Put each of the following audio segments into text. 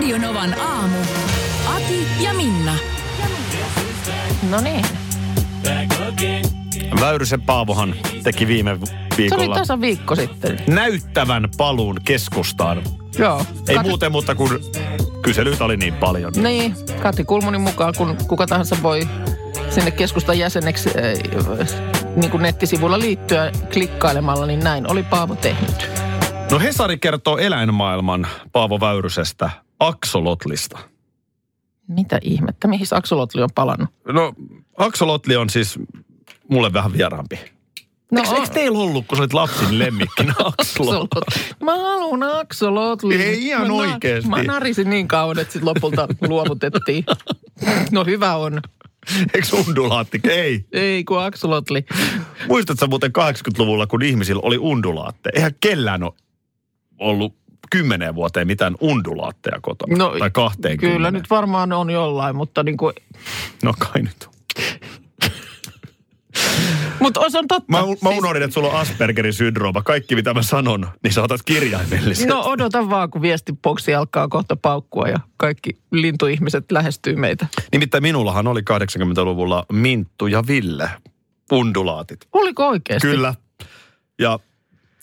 Radio Novan aamu. Ati ja Minna. No niin. Väyrysen Paavohan teki viime Se oli viikolla tasa viikko sitten. näyttävän paluun keskustaan. Joo. Ei Kati, muuten, mutta kun kyselyitä oli niin paljon. Niin, Kati Kulmunin mukaan, kun kuka tahansa voi sinne keskustan jäseneksi äh, niin kuin nettisivuilla liittyä klikkailemalla, niin näin oli Paavo tehnyt. No Hesari kertoo eläinmaailman Paavo Väyrysestä Axolotlista. Mitä ihmettä, mihin Aksolotli on palannut? No Axolotli on siis mulle vähän vieraampi. No, Eikö, eikö teillä ollut, kun sä olit lapsin lemmikkinä Axolotli? Aksolot. Mä haluan Aksolotli. Ei ihan mä, oikeesti. Mä narisin niin kauan, että sitten lopulta luovutettiin. No hyvä on. Eikö undulaatti? Ei. Ei kun Aksolotli. Muistatko muuten 80-luvulla, kun ihmisillä oli undulaatteja? Eihän kellään ole ollut kymmeneen vuoteen mitään undulaatteja kotona. No, tai kahteen Kyllä nyt varmaan on jollain, mutta niin kuin, No kai nyt on. mutta se on totta. Mä, mä unohdin, että sulla on Aspergerin syndrooma. Kaikki mitä mä sanon, niin sä otat kirjaimellisesti. No odota vaan, kun viestiboksi alkaa kohta paukkua ja kaikki lintuihmiset lähestyy meitä. Nimittäin minullahan oli 80-luvulla Minttu ja Ville undulaatit. Oliko oikeasti? Kyllä. Ja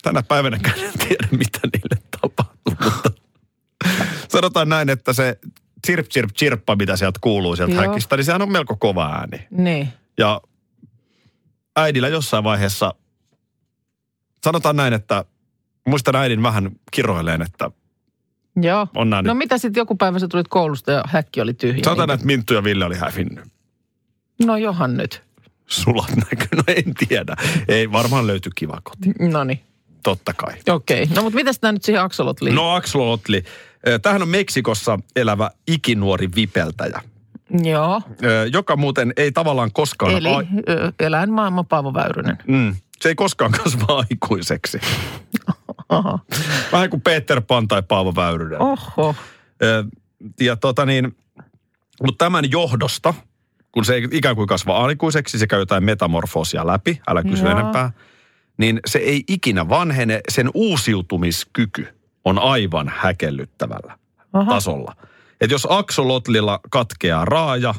tänä päivänä en tiedä, mitä niille sanotaan näin, että se chirp, chirp, chirppa, mitä sieltä kuuluu sieltä Joo. häkistä, niin sehän on melko kova ääni. Niin. Ja äidillä jossain vaiheessa, sanotaan näin, että muistan äidin vähän kiroileen, että Joo. on nämä No mitä sitten joku päivä sä tulit koulusta ja häkki oli tyhjä? Sanotaan, niin- että Minttu ja Ville oli hävinnyt. No johan nyt. Sulat näkyy, no en tiedä. Ei, varmaan löytyi kiva koti. No niin. Totta kai. Okei. No mutta mitäs tämä nyt siihen Aksolotliin? No Axolotli. Tähän on Meksikossa elävä ikinuori vipeltäjä, Joo. joka muuten ei tavallaan koskaan... Eli ai- eläinmaailma Paavo Väyrynen. mm, se ei koskaan kasva aikuiseksi. Aha. Vähän kuin Peter Pan tai Paavo Väyrynen. Oho. Ja tota niin, mutta tämän johdosta, kun se ei ikään kuin kasva aikuiseksi, se käy jotain metamorfoosia läpi, älä kysy Joo. enempää, niin se ei ikinä vanhene, sen uusiutumiskyky on aivan häkellyttävällä Aha. tasolla. Että jos aksolotlilla katkeaa raaja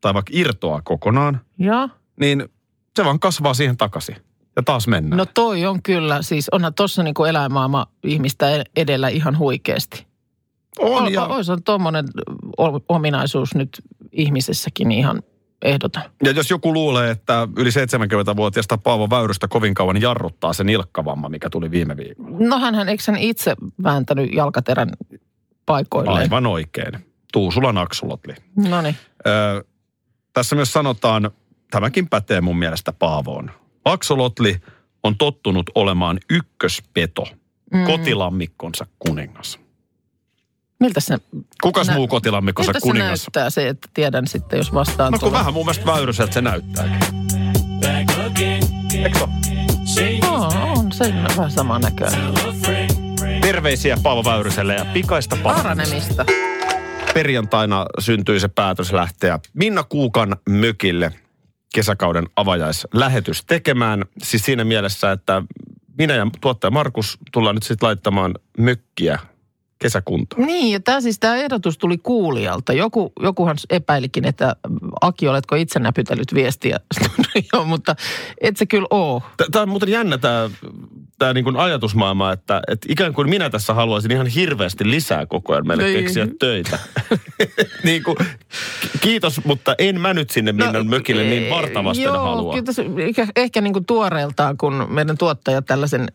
tai vaikka irtoaa kokonaan, Joo. niin se vaan kasvaa siihen takaisin. Ja taas mennään. No toi on kyllä, siis onhan tuossa niinku eläinmaailma ihmistä e- edellä ihan huikeasti. on ja, Olisi on tuommoinen ominaisuus nyt ihmisessäkin ihan ehdoton. ja jos joku luulee, että yli 70-vuotiaasta Paavo Väyrystä kovin kauan jarruttaa se nilkkavamma, mikä tuli viime viikolla. No hänhän, eikö hän itse vääntänyt jalkaterän paikoilleen? Aivan oikein. Tuusulan aksolotli. No niin. Öö, tässä myös sanotaan, tämäkin pätee mun mielestä Paavoon. Aksolotli on tottunut olemaan ykköspeto, mm. kotilammikkonsa kuningas. Miltä se, Kukas Nä- muu kotilammikkonsa miltä se kuningas? näyttää se, että tiedän sitten, jos vastaan No kun tuolla. vähän mun mielestä Väyryseltä se näyttääkin. Eikö se ole? On, se vähän sama näköinen. Terveisiä Paavo Väyryselle ja pikaista. Paranemista. Perjantaina syntyi se päätös lähteä Minna Kuukan mökille kesäkauden avajaislähetys tekemään. Siis siinä mielessä, että minä ja tuottaja Markus tullaan nyt sitten laittamaan mökkiä kesäkuntoon. Niin, ja tämä siis tämä ehdotus tuli kuulijalta. Joku, jokuhan epäilikin, että Aki, oletko itse näpytellyt viestiä studioon, mutta et se kyllä oo. Tämä on muuten jännä tämä tää niin kuin ajatusmaailma, että, että ikään kuin minä tässä haluaisin ihan hirveästi lisää koko ajan meille Niin. keksiä töitä. niin kuin, kiitos, mutta en mä nyt sinne Minnan mökille niin vartavasten No, joo, halua. Kyllä tässä ehkä, ehkä niin kuin tuoreeltaan, kun meidän tuottaja tällaisen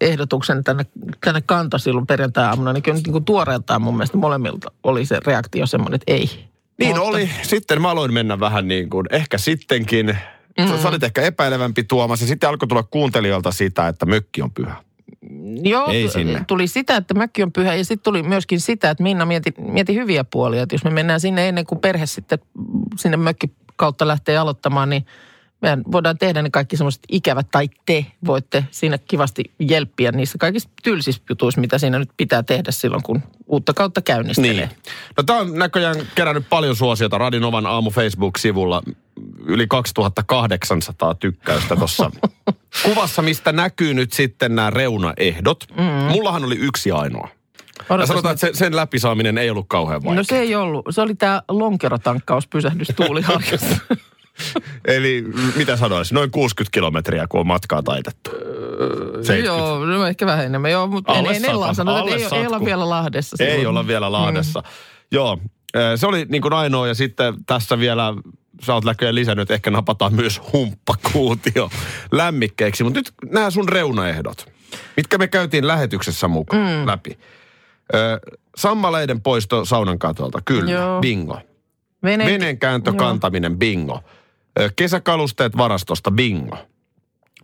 ehdotuksen tänne, tänne kantoi silloin perjantai-aamuna, niin kyllä niin kuin tuoreeltaan mun mielestä molemmilta oli se reaktio semmoinen, että ei. Niin Mutta- oli. Sitten mä aloin mennä vähän niin kuin, ehkä sittenkin. Mm. Sä olit ehkä epäilevämpi Tuomas ja sitten alkoi tulla kuuntelijoilta sitä, että mökki on pyhä. Joo, Ei sinne. tuli sitä, että mökki on pyhä ja sitten tuli myöskin sitä, että Minna mieti, mieti hyviä puolia. Että jos me mennään sinne ennen kuin perhe sitten sinne mökki kautta lähtee aloittamaan, niin meidän voidaan tehdä ne kaikki semmoiset ikävät, tai te voitte siinä kivasti jelppiä niissä kaikissa tylsissä jutuissa, mitä siinä nyt pitää tehdä silloin, kun uutta kautta käynnistelee. Niin. No tämä on näköjään kerännyt paljon suosiota Radinovan aamu Facebook-sivulla. Yli 2800 tykkäystä tuossa kuvassa, mistä näkyy nyt sitten nämä reunaehdot. Mm. Mullahan oli yksi ainoa. Ja sanotaan, että sen, läpisaaminen ei ollut kauhean vaikea. No se ei ollut. Se oli tämä lonkerotankkauspysähdys Tuuliharjassa. Eli mitä sanoisi, noin 60 kilometriä, kun on matkaa taitettu. 70. Joo, no ehkä vähän enemmän. Joo, mutta en, en Ella sata, sanonut, että ei, ei olla vielä Lahdessa. Ei silloin. olla vielä Lahdessa. Mm. Joo, eh, se oli niin kuin ainoa ja sitten tässä vielä sä oot näköjään lisännyt, että ehkä napataan myös humppakuutio lämmikkeeksi. Mutta nyt nämä sun reunaehdot, mitkä me käytiin lähetyksessä mukaan mm. läpi. Ö, sammaleiden poisto saunan katolta, kyllä, Joo. bingo. Vene... Veneen kääntö, Joo. kantaminen, bingo. Kesäkalusteet varastosta, bingo.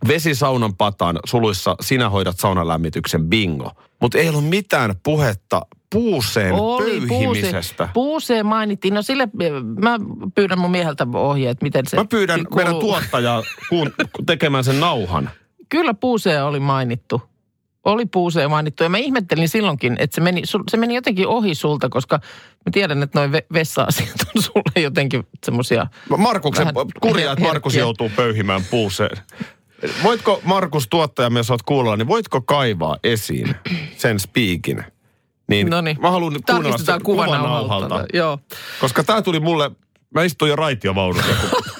Vesisaunan pataan, suluissa sinä hoidat saunan lämmityksen, bingo. Mutta ei ollut mitään puhetta puuseen Oli pöyhimisestä. puuse, puuseen mainittiin. No sille mä pyydän mun mieheltä ohjeet, miten se Mä pyydän kuuluu. meidän tuottajaa kuun, tekemään sen nauhan. Kyllä puuseen oli mainittu. Oli puuseen mainittu. Ja mä ihmettelin silloinkin, että se meni, se meni jotenkin ohi sulta, koska mä tiedän, että noin ve- vessa-asiat on sulle jotenkin semmoisia... Markuksen kurjaa, että Markus joutuu pöyhimään puuseen. Voitko, Markus tuottaja, jos oot kuulolla, niin voitko kaivaa esiin sen spiikin? Niin, No niin. mä haluan kuunnella sen kuvanauhalta. Joo. Koska tää tuli mulle, mä istuin jo raitiovaunussa, kun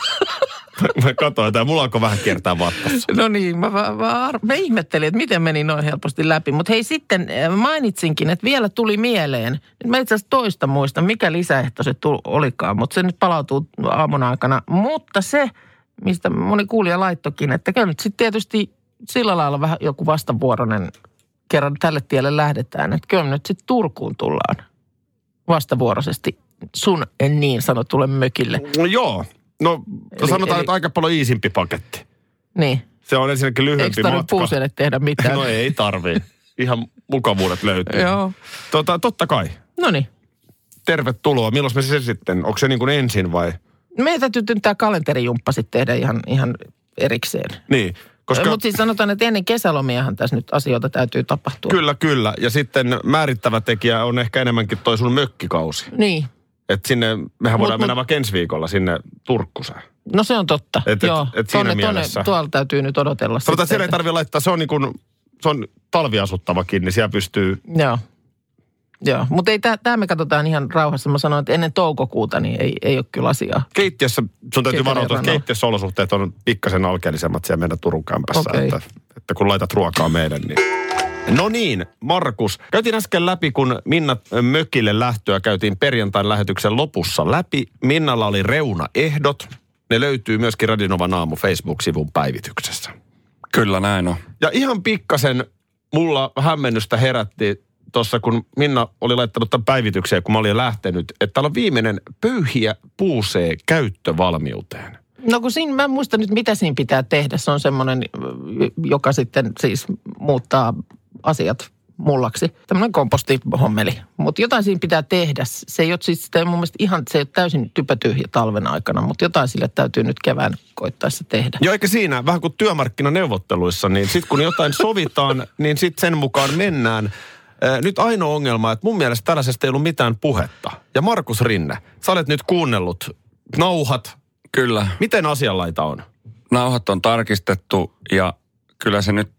mä katsoin, että mulla alkoi vähän kiertää vattassa. No niin, mä, mä, mä, mä ihmettelin, että miten meni noin helposti läpi. Mutta hei sitten äh, mainitsinkin, että vielä tuli mieleen. Nyt mä itse asiassa toista muista, mikä lisäehto se tuli, olikaan, mutta se nyt palautuu aamun aikana. Mutta se, mistä moni kuulija laittokin, että kyllä nyt sitten tietysti sillä lailla vähän joku vastavuoroinen kerran tälle tielle lähdetään. Että kyllä nyt sitten Turkuun tullaan vastavuoroisesti sun niin sanotulle mökille. No joo, no Eli- sanotaan, eli- että aika paljon iisimpi paketti. Niin. Se on ensinnäkin lyhyempi Eikö matka. puuselle tehdä mitään? No ei tarvii. Ihan mukavuudet löytyy. Joo. Tota, totta kai. No niin. Tervetuloa. Milloin me se sitten? Onko se niin kuin ensin vai? Meidän täytyy nyt tämä kalenterijumppa sitten tehdä ihan, ihan erikseen. Niin. Koska Mutta siis sanotaan, että ennen kesälomiahan tässä nyt asioita täytyy tapahtua. kyllä, kyllä. Ja sitten määrittävä tekijä on ehkä enemmänkin toi sun mökkikausi. Niin. Että sinne, mehän voidaan mut- mennä vaikka ensi viikolla sinne Turkkuseen. No se on totta. Et- et- Joo. et siinä tonne, tonne, mielessä. tuolla täytyy nyt odotella Sanotaan, että siellä ei tarvitse laittaa, se on niin kuin, se on talviasuttavakin, niin siellä pystyy, Joo. Joo, mutta ei tämä me katsotaan ihan rauhassa. Mä sanoin, että ennen toukokuuta niin ei, ei ole kyllä asiaa. keittiössä, sun täytyy varautua, että keittiössä olosuhteet on pikkasen alkeellisemmat siellä meidän Turun kämpässä, Okei. että, että kun laitat ruokaa meille, niin... No niin, Markus. Käytiin äsken läpi, kun Minna mökille lähtöä käytiin perjantain lähetyksen lopussa läpi. Minnalla oli reunaehdot. Ne löytyy myöskin Radinovan aamu Facebook-sivun päivityksessä. Kyllä näin on. Ja ihan pikkasen mulla hämmennystä herätti tuossa, kun Minna oli laittanut tämän päivitykseen, kun mä olin lähtenyt, että täällä on viimeinen pöyhiä puusee käyttövalmiuteen. No kun siinä, mä en muista nyt mitä siinä pitää tehdä. Se on semmoinen, joka sitten siis muuttaa asiat mullaksi. Tämmöinen kompostihommeli. Mutta jotain siinä pitää tehdä. Se ei ole siis sitä ei mun mielestä ihan, se ei ole täysin typätyhjä talven aikana, mutta jotain sille täytyy nyt kevään koittaessa tehdä. Joo, eikä siinä, vähän kuin työmarkkinaneuvotteluissa, niin sitten kun jotain sovitaan, niin sitten sen mukaan mennään. Ää, Nyt ainoa ongelma, että mun mielestä tällaisesta ei ollut mitään puhetta. Ja Markus Rinne, sä olet nyt kuunnellut nauhat. Kyllä. Miten asianlaita on? Nauhat on tarkistettu ja kyllä se nyt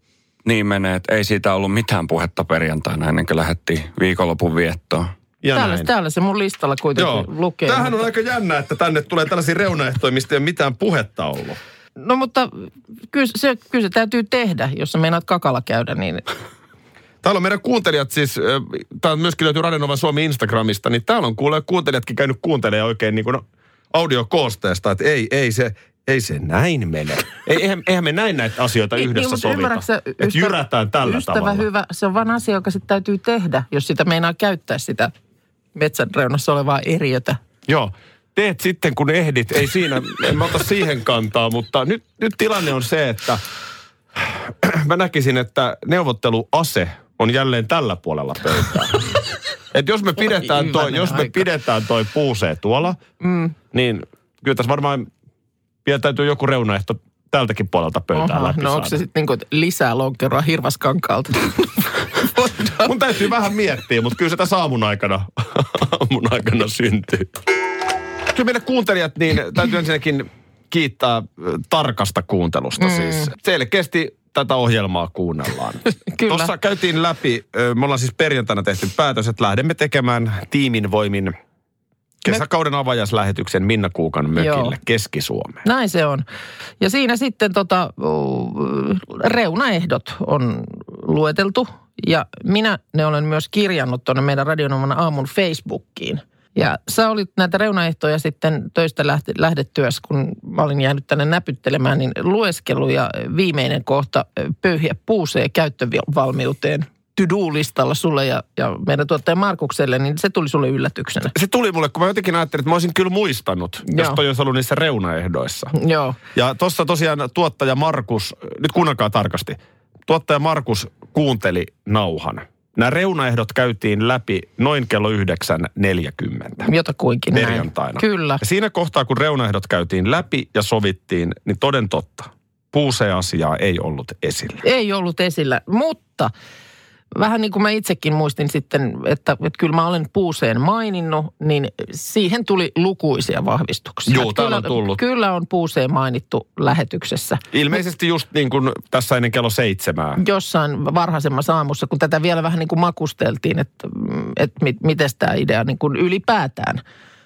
niin menee, että ei siitä ollut mitään puhetta perjantaina ennen kuin lähdettiin viikonlopun viettoon. Ja Täällä, näin. täällä se mun listalla kuitenkin Joo. lukee. Tämähän on aika jännä, että tänne tulee tällaisia reunaehtoja, mistä ei ole mitään puhetta ollut. No mutta kyllä se, kyllä se täytyy tehdä, jos sä meinaat kakalla käydä, niin Täällä on meidän kuuntelijat siis, tämä myöskin löytyy Radionovan Suomi Instagramista, niin täällä on kuule kuuntelijatkin käynyt kuuntelemaan oikein niin kuin audiokoosteesta, että ei, ei se, ei se näin mene. Ei, eihän, eihän me näin näitä asioita Niin, yhdessä niin, sovita. sä, Että ystävä- jyrätään tällä ystävä tavalla. hyvä, se on vain asia, joka sitten täytyy tehdä, jos sitä meinaa käyttää sitä metsän reunassa olevaa eriötä. Joo. Teet sitten, kun ehdit. Ei siinä, en mä ota siihen kantaa, mutta nyt, nyt tilanne on se, että mä näkisin, että neuvotteluase on jälleen tällä puolella pöytää. Et jos me pidetään toi, jos me aika. pidetään toi puusee tuolla, mm. niin kyllä tässä varmaan vielä täytyy joku reunaehto tältäkin puolelta pöytää Oha, läpi no onko se sitten niinku lisää lonkeroa hirvaskankaalta? Voidaan. Mun täytyy vähän miettiä, mutta kyllä se tässä aamun aikana, aamun aikana syntyy. Kyllä meille kuuntelijat, niin täytyy ensinnäkin kiittää ö, tarkasta kuuntelusta mm. siis. Selkeästi tätä ohjelmaa kuunnellaan. Kyllä. Tuossa käytiin läpi, ö, me ollaan siis perjantaina tehty päätös, että lähdemme tekemään tiimin voimin kesäkauden avajaislähetyksen Minna Kuukan mökille Joo. Keski-Suomeen. Näin se on. Ja siinä sitten tota, reunaehdot on lueteltu ja minä ne olen myös kirjannut tuonne meidän Radionoman aamun Facebookiin. Ja sä olit näitä reunaehtoja sitten töistä lähte, lähdettyäs, kun mä olin jäänyt tänne näpyttelemään, niin lueskelu ja viimeinen kohta pöyhiä puusee käyttövalmiuteen to-do-listalla sulle ja, ja meidän tuottaja Markukselle, niin se tuli sulle yllätyksenä. Se tuli mulle, kun mä jotenkin ajattelin, että mä olisin kyllä muistanut, jos Joo. toi olisi ollut niissä reunaehdoissa. Joo. Ja tuossa tosiaan tuottaja Markus, nyt kuunnelkaa tarkasti. Tuottaja Markus kuunteli nauhan. Nämä reunaehdot käytiin läpi noin kello 9.40 Jotakuinkin näin. perjantaina. Kyllä. Ja siinä kohtaa, kun reunaehdot käytiin läpi ja sovittiin, niin toden totta, puuse-asiaa ei ollut esillä. Ei ollut esillä, mutta vähän niin kuin mä itsekin muistin sitten, että, että kyllä mä olen puuseen maininnut, niin siihen tuli lukuisia vahvistuksia. Joo, täällä kyllä, on tullut. Kyllä on puuseen mainittu lähetyksessä. Ilmeisesti just niin kuin tässä ennen kello seitsemää. Jossain varhaisemmassa aamussa, kun tätä vielä vähän niin kuin makusteltiin, että, että mit, miten tämä idea niin kuin ylipäätään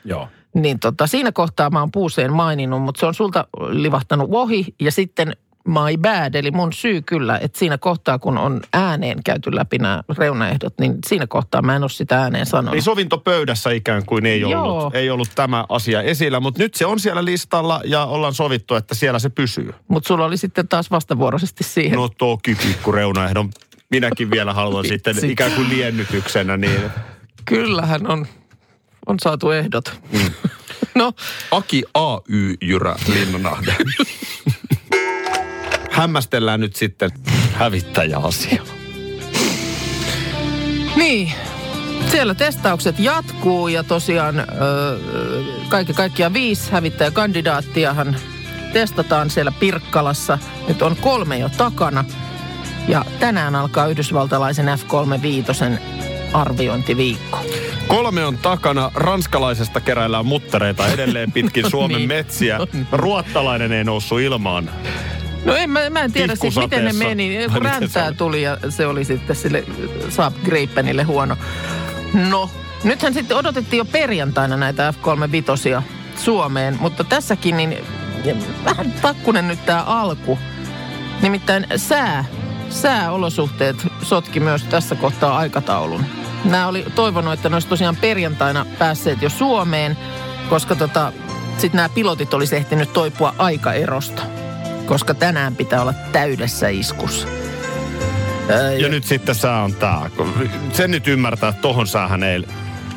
Joo. niin tota, siinä kohtaa mä oon puuseen maininnut, mutta se on sulta livahtanut ohi ja sitten my bad, eli mun syy kyllä, että siinä kohtaa kun on ääneen käyty läpi nämä reunaehdot, niin siinä kohtaa mä en ole sitä ääneen sanonut. Eli sovintopöydässä ikään kuin ei Joo. ollut, ei ollut tämä asia esillä, mutta nyt se on siellä listalla ja ollaan sovittu, että siellä se pysyy. Mutta sulla oli sitten taas vastavuoroisesti siihen. No toki pikku reunaehdon. Minäkin vielä haluan sitten ikään kuin liennytyksenä niin. Kyllähän on, on saatu ehdot. Mm. no, Aki AY Jyrä Linnanahde. Hämmästellään nyt sitten hävittäjäasia. Niin, siellä testaukset jatkuu ja tosiaan ö, kaikki kaikkiaan viisi hävittäjäkandidaattiahan testataan siellä Pirkkalassa. Nyt on kolme jo takana ja tänään alkaa yhdysvaltalaisen F-35 arviointiviikko. Kolme on takana. Ranskalaisesta keräillään muttereita edelleen pitkin Suomen niin. metsiä. Ruottalainen ei noussut ilmaan. No en, mä, mä en tiedä siis, miten ne meni. Se räntää tuli ja se oli sitten sille Saab Greipenille huono. No, nythän sitten odotettiin jo perjantaina näitä F-35 Suomeen, mutta tässäkin niin vähän takkunen nyt tämä alku. Nimittäin sää, sääolosuhteet sotki myös tässä kohtaa aikataulun. Nämä oli toivonut, että ne olisi tosiaan perjantaina päässeet jo Suomeen, koska tota, sitten nämä pilotit olisi ehtinyt toipua aikaerosta. Koska tänään pitää olla täydessä iskussa. Ää, Ja nyt sitten sää on tää. Sen nyt ymmärtää, että tohon säähän ei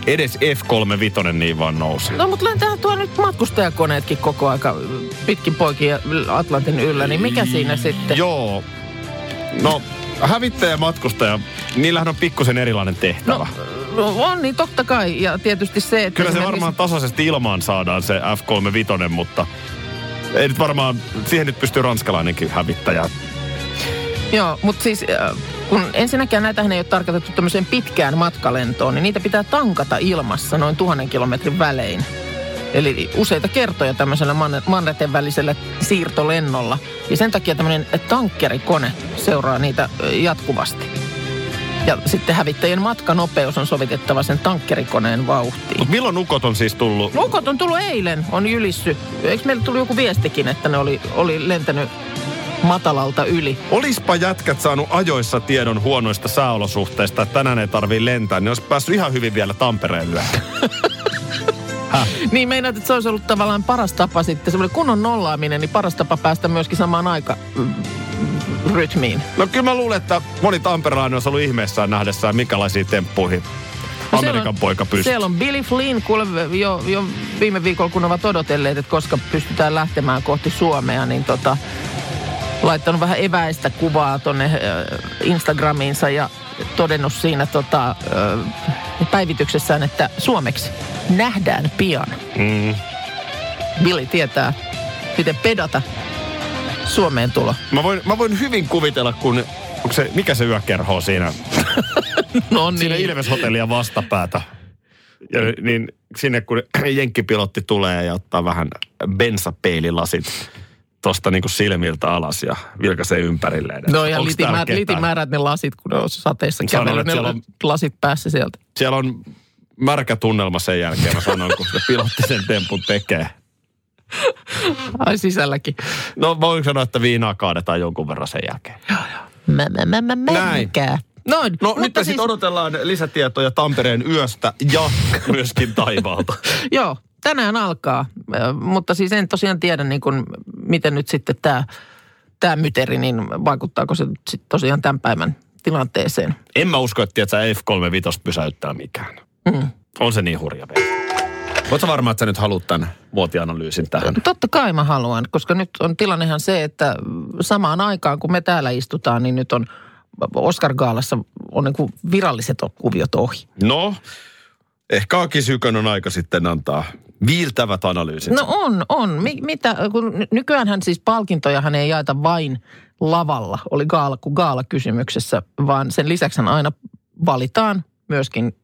edes F35 niin vaan nouse. No mutta lentähän tuo nyt matkustajakoneetkin koko aika pitkin poikin ja Atlantin yllä, niin mikä siinä sitten? Joo. No, hävittäjä ja matkustaja, niillähän on pikkusen erilainen tehtävä. No, no on niin totta kai. Ja tietysti se, että... Kyllä se varmaan tasaisesti ilmaan saadaan se F35, mutta ei nyt varmaan, siihen nyt pystyy ranskalainenkin hävittäjä. Joo, mutta siis äh, kun ensinnäkään näitähän ei ole tarkoitettu tämmöiseen pitkään matkalentoon, niin niitä pitää tankata ilmassa noin tuhannen kilometrin välein. Eli useita kertoja tämmöisellä mannerten välisellä siirtolennolla. Ja sen takia tämmöinen tankkerikone seuraa niitä ö, jatkuvasti. Ja sitten hävittäjien matkanopeus on sovitettava sen tankkerikoneen vauhtiin. Mutta milloin ukot on siis tullut? Lukot on tullut eilen, on jylissy. Eikö meillä tullut joku viestikin, että ne oli, oli lentänyt matalalta yli? Olispa jätkät saanut ajoissa tiedon huonoista sääolosuhteista, että tänään ei tarvii lentää, niin olisi päässyt ihan hyvin vielä Tampereen yöhön. Niin meinaat, että se olisi ollut tavallaan paras tapa sitten, semmoinen kunnon nollaaminen, niin paras tapa päästä myöskin samaan aika mm, rytmiin. No kyllä mä luulen, että moni tamperelainen olisi ollut ihmeessään nähdessään, minkälaisiin temppuihin No Amerikan on- poika pystyy. Siellä on Billy Flynn, kuule jo, jo viime viikolla, kun ovat odotelleet, että koska pystytään lähtemään kohti Suomea, niin tota, laittanut vähän eväistä kuvaa tonne Instagramiinsa ja todennut siinä tota, päivityksessään, että suomeksi nähdään pian. Mm. Billy tietää, miten pedata Suomeen tulo. Mä, voin, mä voin hyvin kuvitella, kun... Onko se, mikä se yökerho on siinä? No Siinä Ilves-hotellia vastapäätä. Ja, niin sinne kun jenkkipilotti tulee ja ottaa vähän bensapeililasit tosta niinku silmiltä alas ja vilkaisee ympärilleen. No ja litimäärät, litimäärät ne lasit, kun ne on sateessa kävellyt, ne on- lasit päässä sieltä. Siellä on märkä tunnelma sen jälkeen, mä sanon, kun se pilotti sen tempun tekee. Ai sisälläkin. No voin sanoa, että viinaa kaadetaan jonkun verran sen jälkeen. Mä, mä, mä, mä, mä, Näin. Noin. No nyt me mutta siis- sitten odotellaan lisätietoja Tampereen yöstä ja myöskin taivaalta. Joo, tänään alkaa, mutta siis en tosiaan tiedä niin kuin, miten nyt sitten tämä tämä myteri, niin vaikuttaako se sitten tosiaan tämän päivän tilanteeseen. En mä usko, että sä F35 pysäyttää mikään. Mm. On se niin hurja vielä. Oletko varma, että sä nyt haluat tämän muotianalyysin tähän? Totta kai mä haluan, koska nyt on tilannehan se, että samaan aikaan kun me täällä istutaan, niin nyt on Oscar Gaalassa on niin kuin viralliset kuviot ohi. No, ehkä Aki Sykön on aika sitten antaa viiltävät analyysit. No on, on. Mi- mitä, kun ny- nykyäänhän siis palkintojahan ei jaeta vain lavalla, oli gaala kuin gaala kysymyksessä, vaan sen lisäksi aina valitaan myöskin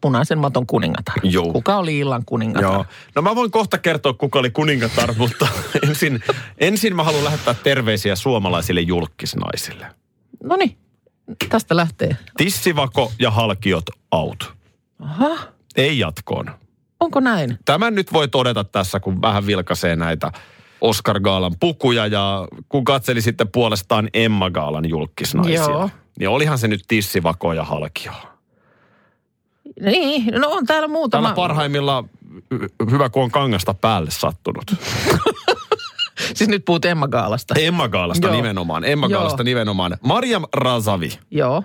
punaisen maton kuningatar. Joo. Kuka oli illan kuningatar? Joo. No mä voin kohta kertoa, kuka oli kuningatar, mutta ensin, ensin mä haluan lähettää terveisiä suomalaisille julkisnaisille. No niin, tästä lähtee. Tissivako ja halkiot out. Aha, Ei jatkoon. onko näin? Tämän nyt voi todeta tässä, kun vähän vilkaisee näitä Oscar Gaalan pukuja ja kun katseli sitten puolestaan Emma Gaalan julkisnaisia. Joo. Niin olihan se nyt tissivako ja halkio. Niin, no on täällä muutama. Täällä parhaimmillaan hy- hyvä, kun on kangasta päälle sattunut. Siis nyt puhut Emma Gaalasta. Emma Gaalasta Joo. nimenomaan. Emma Joo. Gaalasta nimenomaan. Mariam Razavi, Joo,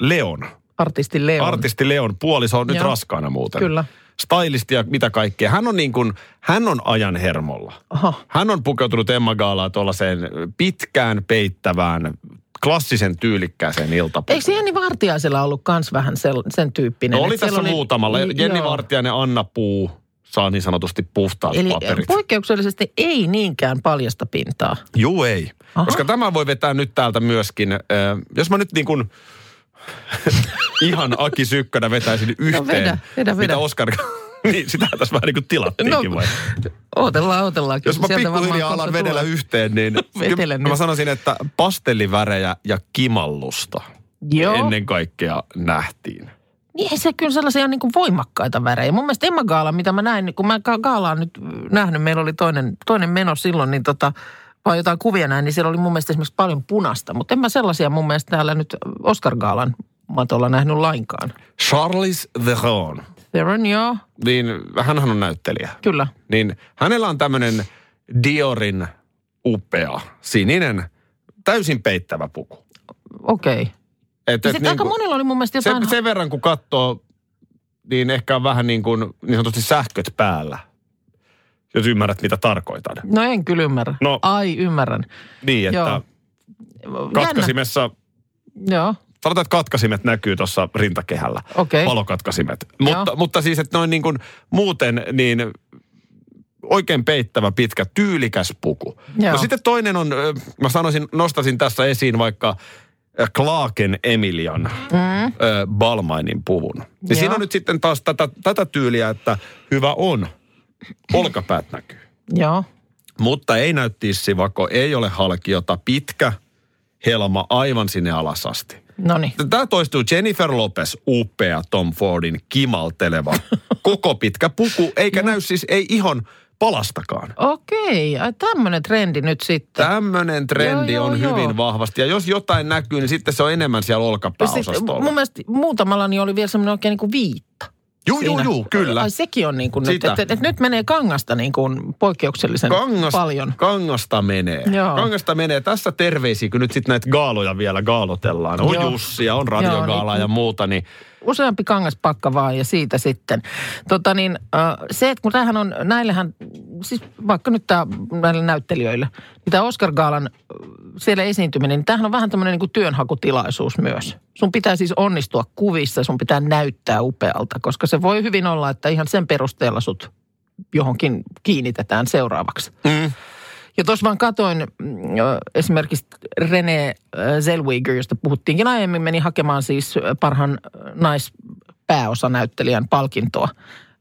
Leon. artisti Leon. Artisti Leon puoliso on nyt Joo. raskaana muuten. Kyllä. Stylisti ja mitä kaikkea. Hän on niin kuin, hän on ajan hermolla. Aha. Hän on pukeutunut Emma Gaalaa tuollaiseen pitkään peittävään, klassisen tyylikkääseen iltapukuun. Eikö Jenni Vartiaisella ollut kans vähän sen, sen tyyppinen? No oli tässä muutamalla. Jenni joo. Vartiainen, Anna Puu saa niin sanotusti puhtaat Eli paperit. poikkeuksellisesti ei niinkään paljasta pintaa. Juu ei. Aha. Koska tämä voi vetää nyt täältä myöskin, äh, jos mä nyt niin kuin ihan Aki Sykkönä vetäisin yhteen, No vedä, vedä, vedä. mitä Oskar... niin, sitä tässä vähän niin kuin tilattiinkin No, vai? Ootellaan, ootellaan. Jos mä pikkuhiljaa alan vedellä tulee. yhteen, niin nyt. mä sanoisin, että pastellivärejä ja kimallusta Joo. ennen kaikkea nähtiin. Niin se kyllä sellaisia niin kuin voimakkaita värejä. Mun mielestä Emma Gaala, mitä mä näin, kun mä Ga- Gaalaa nyt nähnyt, meillä oli toinen, toinen meno silloin, niin tota, vaan jotain kuvia näin, niin siellä oli mun mielestä esimerkiksi paljon punasta. Mutta en mä sellaisia mun mielestä täällä nyt Oscar Gaalan matolla nähnyt lainkaan. Charles Theron, Theron, joo, niin hänhän on näyttelijä. kyllä. Niin hänellä on tämmöinen Diorin upea, sininen, täysin peittävä puku. Okei. Okay. Et, Ja et sitten aika niinku- monella oli mun mielestä jotain... sen, sen verran kun katsoo, niin ehkä on vähän niin kuin niin sanotusti sähköt päällä. Jos ymmärrät, mitä tarkoitan. No en kyllä ymmärrä. No. Ai, ymmärrän. Niin, että Joo. katkasimessa, Jännä. Joo, sanotaan, että katkasimet näkyy tuossa rintakehällä. okei. Palokatkasimet. Mutta, mutta siis, että noin niin kuin muuten, niin oikein peittävä, pitkä, tyylikäs puku. Joo. No sitten toinen on, mä sanoisin, nostasin tässä esiin vaikka ö, Clarken Emilian Mm. ö, Balmainin puvun. Niin Joo. siinä on nyt sitten taas tätä, tätä tyyliä, että hyvä on, olkapäät näkyy. Joo. Mutta ei näy tissivako, ei ole halkiota, pitkä helma aivan sinne alas asti. No niin. Tämä toistuu Jennifer Lopez, upea Tom Fordin kimalteleva, koko pitkä puku, eikä näy siis, ei ihon palastakaan. Okei, ai tämmöinen trendi nyt sitten. Tämmöinen trendi Joo, joo, on joo. hyvin vahvasti. Ja jos jotain näkyy, niin sitten se on enemmän siellä olkapääosastolla. mun mielestä muutamalla niin oli vielä semmoinen oikein niin kuin viitta. Juu, siinä. juu, kyllä. Ai sekin on niin kuin nyt, että et, et nyt menee kangasta niin kuin poikkeuksellisen Kangas, paljon. Kangasta menee. Joo. Kangasta menee. Tässä terveisiä, kun nyt sitten näitä gaaloja vielä gaalotellaan. On Joo. Jussi ja on radiogaala niin- ja muuta, niin Useampi kangaspakka vaan ja siitä sitten. Tota niin, se, että kun tämähän on, näillähän, siis vaikka nyt tää, näille näyttelijöille, niin tämä Oscar Gaalan siellä esiintyminen, niin tämähän on vähän tämmöinen niin kuin työnhakutilaisuus myös. Sun pitää siis onnistua kuvissa, sun pitää näyttää upealta, koska se voi hyvin olla, että ihan sen perusteella sut johonkin kiinnitetään seuraavaksi. Mm. Ja tuossa vaan katoin mm, esimerkiksi René Zellweger, josta puhuttiinkin aiemmin, meni hakemaan siis parhaan naispääosanäyttelijän palkintoa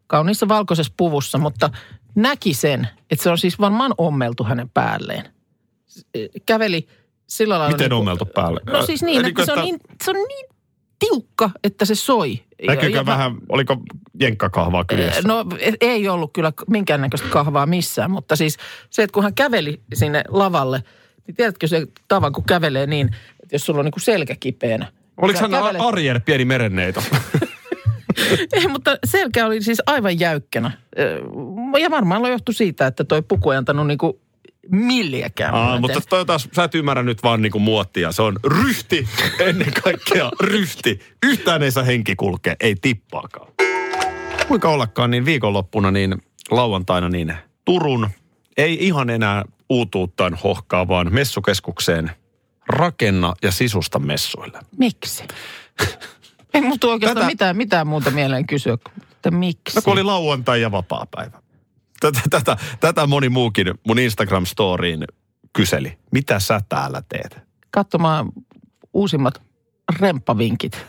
kauniissa valkoisessa puvussa, mutta näki sen, että se on siis varmaan ommeltu hänen päälleen. Käveli sillä lailla... Miten niin ommeltu päälle? No siis niin, Eli että se on että- niin, se on niin tiukka, että se soi. Näkyykö Ja- vähän, oliko jenkkakahvaa kyljessä? No e- ei ollut kyllä minkäännäköistä kahvaa missään, mutta siis se, että kun hän käveli sinne lavalle, niin tiedätkö se tavan, kun kävelee niin, että jos sulla on niin kuin selkä kipeänä. Oliko hän kävelet- Arjer pieni merenneito? Ei, mutta selkä oli siis aivan jäykkänä. Ja varmaan johtui siitä, että toi puku ei antanut niin kuin milliäkään. Aa, mutta toi taas, sä et ymmärrä nyt vaan niinku muottia. Se on ryhti ennen kaikkea ryhti. Yhtään ei saa henki kulkea, ei tippaakaan. Kuinka ollakaan, niin viikonloppuna, niin lauantaina, niin Turun ei ihan enää uutuuttaan hohkaa, vaan messukeskukseen rakenna ja sisusta messuille. Miksi? Ei musta oikeastaan Tätä- mitään, mitään muuta mieleen kysyä, että miksi? No kun oli lauantai ja vapaa-päivä. Tätä, tätä, tätä moni muukin mun Instagram-storiin kyseli. Mitä sä täällä teet? katsomaan uusimmat remppavinkit.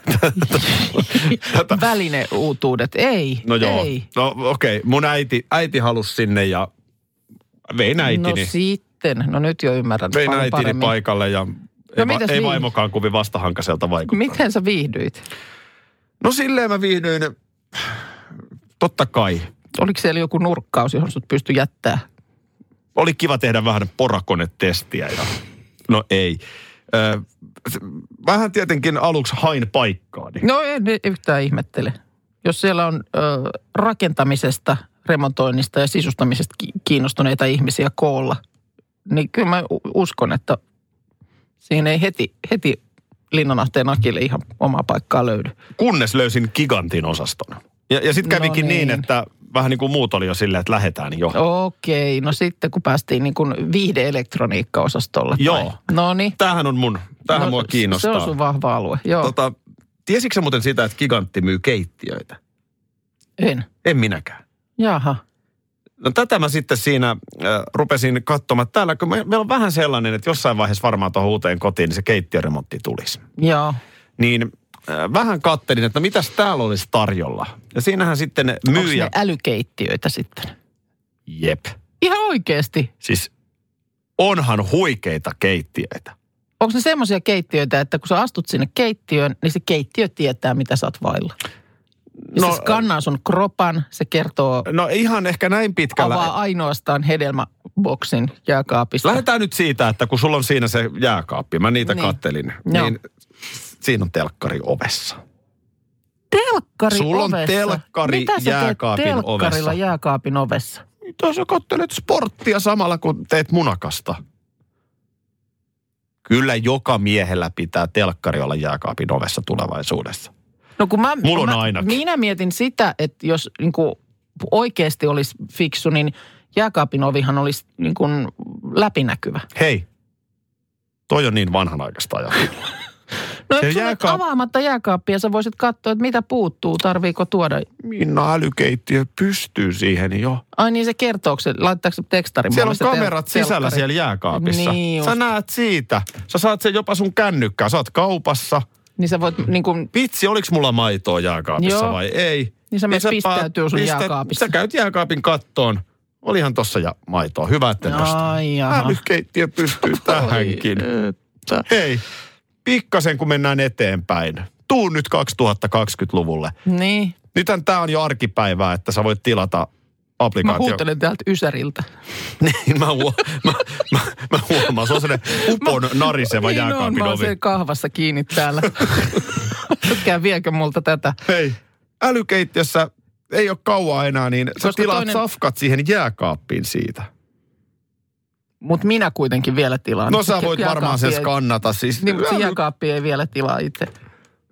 Välineuutuudet. Ei, No joo. ei. No okei, okay. mun äiti, äiti halusi sinne ja vein No äitini. sitten, no nyt jo ymmärrän vein äitini paremmin. paikalle ja ei, va, ei vaimokaan kovin vastahankaselta vaikuttaa. Miten sä viihdyit? No silleen mä viihdyin, totta kai. Oliko siellä joku nurkkaus, johon sut pystyi jättää? Oli kiva tehdä vähän porakonetestiä ja no ei. Ö, vähän tietenkin aluksi hain paikkaani. No en yhtään ihmettele. Jos siellä on ö, rakentamisesta, remontoinnista ja sisustamisesta ki- kiinnostuneita ihmisiä koolla, niin kyllä mä uskon, että siinä ei heti, heti Linnanahteen Akille ihan omaa paikkaa löydy. kunnes löysin gigantin osaston. Ja, ja sitten No kävikin niin. niin. että vähän niin kuin muut oli jo silleen, että lähetään jo. Okei, no sitten kun päästiin niin kuin viihde-elektroniikka-osastolle. Joo. No niin. Tämähän on mun, tämähän no, mua kiinnostaa. Se on sun vahva alue, joo. Tota, tiesitkö muuten sitä, että gigantti myy keittiöitä? En. En minäkään. Jaha. No tätä mä sitten siinä äh, rupesin katsomaan. Täällä kun me, meillä on vähän sellainen, että jossain vaiheessa varmaan tuohon uuteen kotiin niin se keittiöremontti tulisi. Joo. Niin äh, vähän kattelin, että mitäs täällä olisi tarjolla. Ja siinähän sitten Onko myyjä... ne älykeittiöitä sitten? Jep. Ihan oikeasti. Siis onhan huikeita keittiöitä. Onko ne semmoisia keittiöitä, että kun sä astut sinne keittiöön, niin se keittiö tietää, mitä sä oot vailla? Ja No, se skannaa sun kropan, se kertoo, No ihan ehkä näin pitkällä. avaa ainoastaan hedelmäboksin jääkaapista. Lähdetään nyt siitä, että kun sulla on siinä se jääkaappi, mä niitä Niin. kattelin, Joo. niin siinä on telkkari ovessa. Telkkari Sulla on ovessa. telkkari Mitä teet jääkaapin telkkarilla ovessa? jääkaapin ovessa? Mitä sä kattelet sporttia samalla, kun teet munakasta? Kyllä joka miehellä pitää telkkari olla jääkaapin ovessa tulevaisuudessa. No kun mä, Mulla on mä, ainakin. Minä mietin sitä, että jos niin kuin oikeasti olisi fiksu, niin jääkaapin ovihan olisi niin kuin läpinäkyvä. Hei, toi on niin vanhanaikaista ajattelua. No Se sulla jääkaap- avaamatta jääkaappia, sä voisit katsoa, että mitä puuttuu, tarviiko tuoda. Minna älykeittiö pystyy siihen jo. Ai niin se kertoo, se, laittaako se tekstari Siellä on se tel- kamerat sisällä telkkari? siellä jääkaapissa. Niin Sä näet siitä. Sä saat sen jopa sun kännykkään. Sä oot kaupassa. Niin sä voit niin kuin, Vitsi, oliks mulla maitoa jääkaapissa Joo. vai ei? Niin sä menet pa- pistäytyy sun jääkaapissa. Sä käyt jääkaapin kattoon. Olihan tossa ja maitoa. Hyvä, että. Älykeittiö pystyy tähänkin. Hei, pikkasen kun mennään eteenpäin. Tuu nyt 2020-luvulle. Niin, Nythän tää on jo arkipäivää, että sä voit tilata mä applikaatio. huutelen täältä Ysäriltä. Niin, mä, huo, mä, mä, mä huomaan. Se on sellainen upon nariseva niin on, jääkaapin mä oon ovi. siellä kahvassa kiinni täällä. Ätkää viekö multa tätä. Hei, älykeittiössä ei ole kauaa enää, niin sä Koska tilaat toinen- safkat siihen jääkaappiin siitä. Mutta minä kuitenkin vielä tilaan. No sä voit varmaan sen ei- skannata. Siis, Niin, mutta se jääkaappi ei vielä tilaa itse.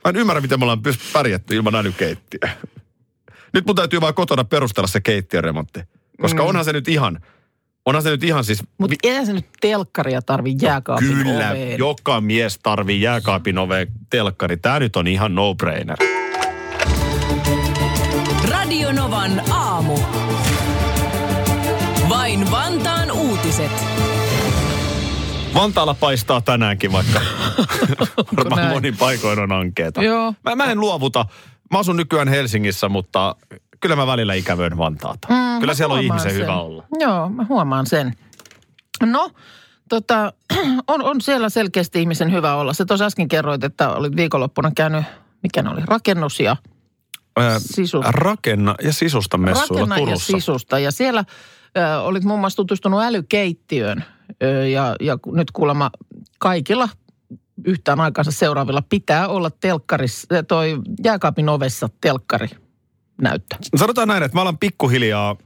Mä en ymmärrä, miten me ollaan pärjätty ilman älykeittiöä. Nyt mun täytyy vaan kotona perustella se keittiöremontti. Koska Mm. onhan se nyt ihan, Onhan se nyt ihan siis... Mutta eihän se nyt telkkaria tarvi jääkaapin Kyllä, oveen. joka mies tarvii jääkaapin oveen telkkari. Tämä nyt on ihan no-brainer. Radio Novan aamu. Vain Vantaan uutiset. Vantaalla paistaa tänäänkin, vaikka varmaan monin paikoin on ankeeta. Joo. Mä, mä en luovuta. Mä asun nykyään Helsingissä, mutta kyllä mä välillä ikävöin Vantaata. Mm, kyllä siellä on ihmisen sen. hyvä olla. Joo, mä huomaan sen. No, tota, on, on siellä selkeästi ihmisen hyvä olla. Se tuossa äsken kerroit, että olit viikonloppuna käynyt, mikä ne oli, rakennus ja Ää, sisus. Rakenna ja sisusta messuilla Rakenna ja Turussa. sisusta. Ja siellä ö, olit muun muassa tutustunut älykeittiöön ö, ja, ja nyt kuulemma kaikilla yhtään aikansa seuraavilla pitää olla telkkaris, ö, toi jääkaapin ovessa telkkari näyttö. Sanotaan näin, että mä alan pikkuhiljaa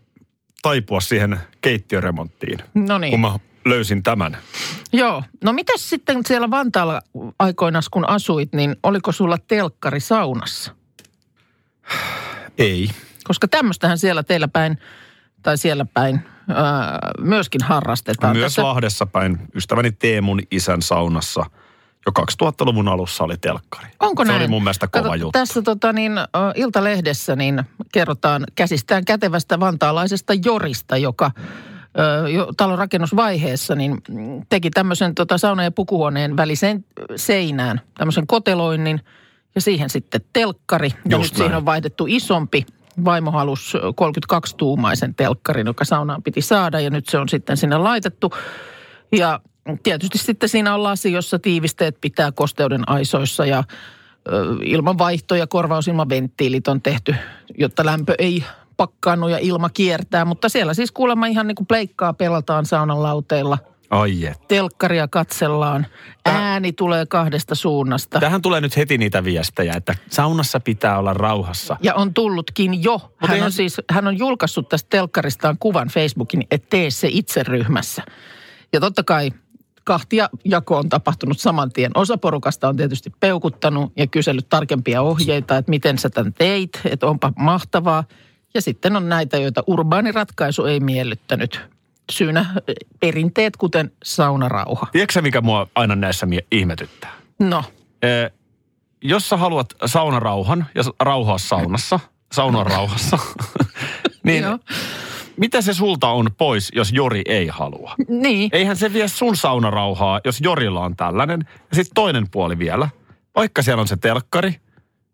taipua siihen keittiöremonttiin, No kun niin. mä löysin tämän. Joo. No mitäs sitten siellä Vantaalla aikoinaan, kun asuit, niin oliko sulla telkkari saunassa? Ei. Koska tämmöistähän siellä teillä päin, tai siellä päin, ää, myöskin harrastetaan. Myös Tässä- Lahdessa päin ystäväni Teemun isän saunassa jo 2000-luvun alussa oli telkkari. Onko Se näin? oli mun mielestä kova Kato, juttu. Tässä tota, niin, Iltalehdessä niin kerrotaan käsistään kätevästä vantaalaisesta Jorista, joka jo talon rakennusvaiheessa niin mm, teki tämmöisen tota, sauna- ja pukuhuoneen väliseen seinään tämmöisen koteloinnin ja siihen sitten telkkari. Ja Just nyt siihen näin. on vaihdettu isompi. Vaimo halusi 32-tuumaisen telkkarin, joka saunaan piti saada ja nyt se on sitten sinne laitettu. Ja tietysti sitten siinä on lasi, jossa tiivisteet pitää kosteuden aisoissa ja ilmanvaihto ja korvausilmaventtiilit on tehty, jotta lämpö ei pakkaannu ja ilma kiertää. Mutta siellä siis kuulemma ihan niin kuin pleikkaa pelataan saunan lauteilla. Ai et. Telkkaria katsellaan. Ääni tulee kahdesta suunnasta. Tähän tulee nyt heti niitä viestejä, että saunassa pitää olla rauhassa. Ja on tullutkin jo. Hän eihän- on siis, hän on julkaissut tästä telkkaristaan kuvan Facebookin, että tee se itse ryhmässä. Ja totta kai kahtia jako on tapahtunut saman tien. Osa porukasta on tietysti peukuttanut ja kysellyt tarkempia ohjeita, että miten sä tämän teit, että onpa mahtavaa. Ja sitten on näitä, joita urbaani ratkaisu ei miellyttänyt. Syynä eh, perinteet, kuten saunarauha. Tiedätkö mikä mua aina näissä mie- ihmetyttää? No, Ee, jos sä haluat saunarauhan ja rauhaa saunassa, saunan rauhassa, niin Joo. Mitä se sulta on pois, jos Jori ei halua? niin. Eihän se vie sun saunarauhaa, jos Jorilla on tällainen. Ja sitten toinen puoli vielä. Vaikka siellä on se telkkari,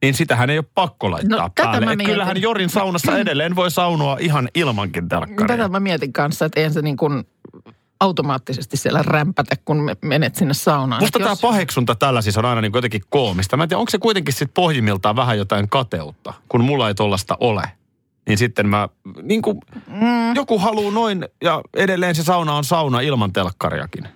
niin sitähän ei ole pakko laittaa No, tätä päälle. Et mietin. kyllähän Jorin saunassa edelleen voi saunoa ihan ilmankin telkkaria. Tätä mä mietin kanssa, että eihän se niin kuin automaattisesti siellä rämpätä, kun me- menet sinne saunaan. Musta tämä jos- paheksunta tällä siis on aina niin jotenkin koomista. Mä en tiedä, onko se kuitenkin sitten pohjimmiltaan vähän jotain kateutta, kun mulla ei tollasta ole. Niin sitten mä, niin kuin, mm. joku haluaa noin, ja edelleen se sauna on sauna ilman telkkariakin.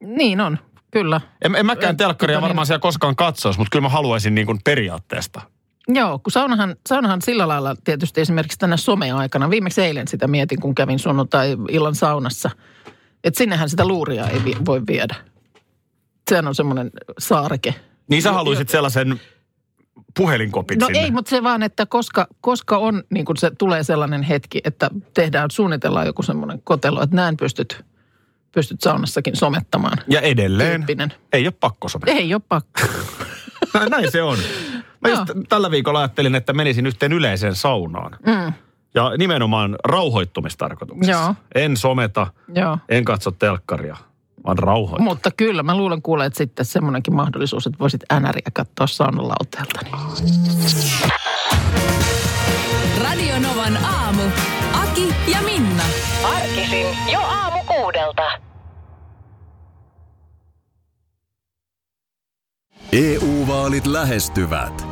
Niin on, kyllä. En, en mäkään telkkaria tota niin- varmaan siellä koskaan katsoisi, mutta kyllä mä haluaisin niin kuin periaatteesta. Joo, kun saunahan, saunahan sillä lailla tietysti esimerkiksi tänä someaikana, viimeksi eilen sitä mietin, kun kävin sunnuntai-illan saunassa, että sinnehän sitä luuria ei vi- voi viedä. Sehän on semmoinen saareke. Niin sä haluaisit sellaisen puhelinkopit No sinne. ei, mutta se vaan, että koska, koska on, niin kun se tulee sellainen hetki, että tehdään, suunnitellaan joku semmoinen kotelo, että näin pystyt, pystyt saunassakin somettamaan. Ja edelleen Tyyppinen. ei ole pakko somea. Ei ole pakko. Näin, näin se on. Mä just Joo. tällä viikolla ajattelin, että menisin yhteen yleiseen saunaan. Mm, Ja nimenomaan rauhoittumistarkoituksessa. Joo. En someta, joo. en katso telkkaria, vaan rauhoittu. Mutta kyllä, mä luulen kuulee, että sitten semmoinenkin mahdollisuus, että voisit änäriä katsoa saunan lauteelta. Niin. Radio Novan aamu. Aki ja Minna. Arkisin jo aamu kuudelta. EU-vaalit lähestyvät.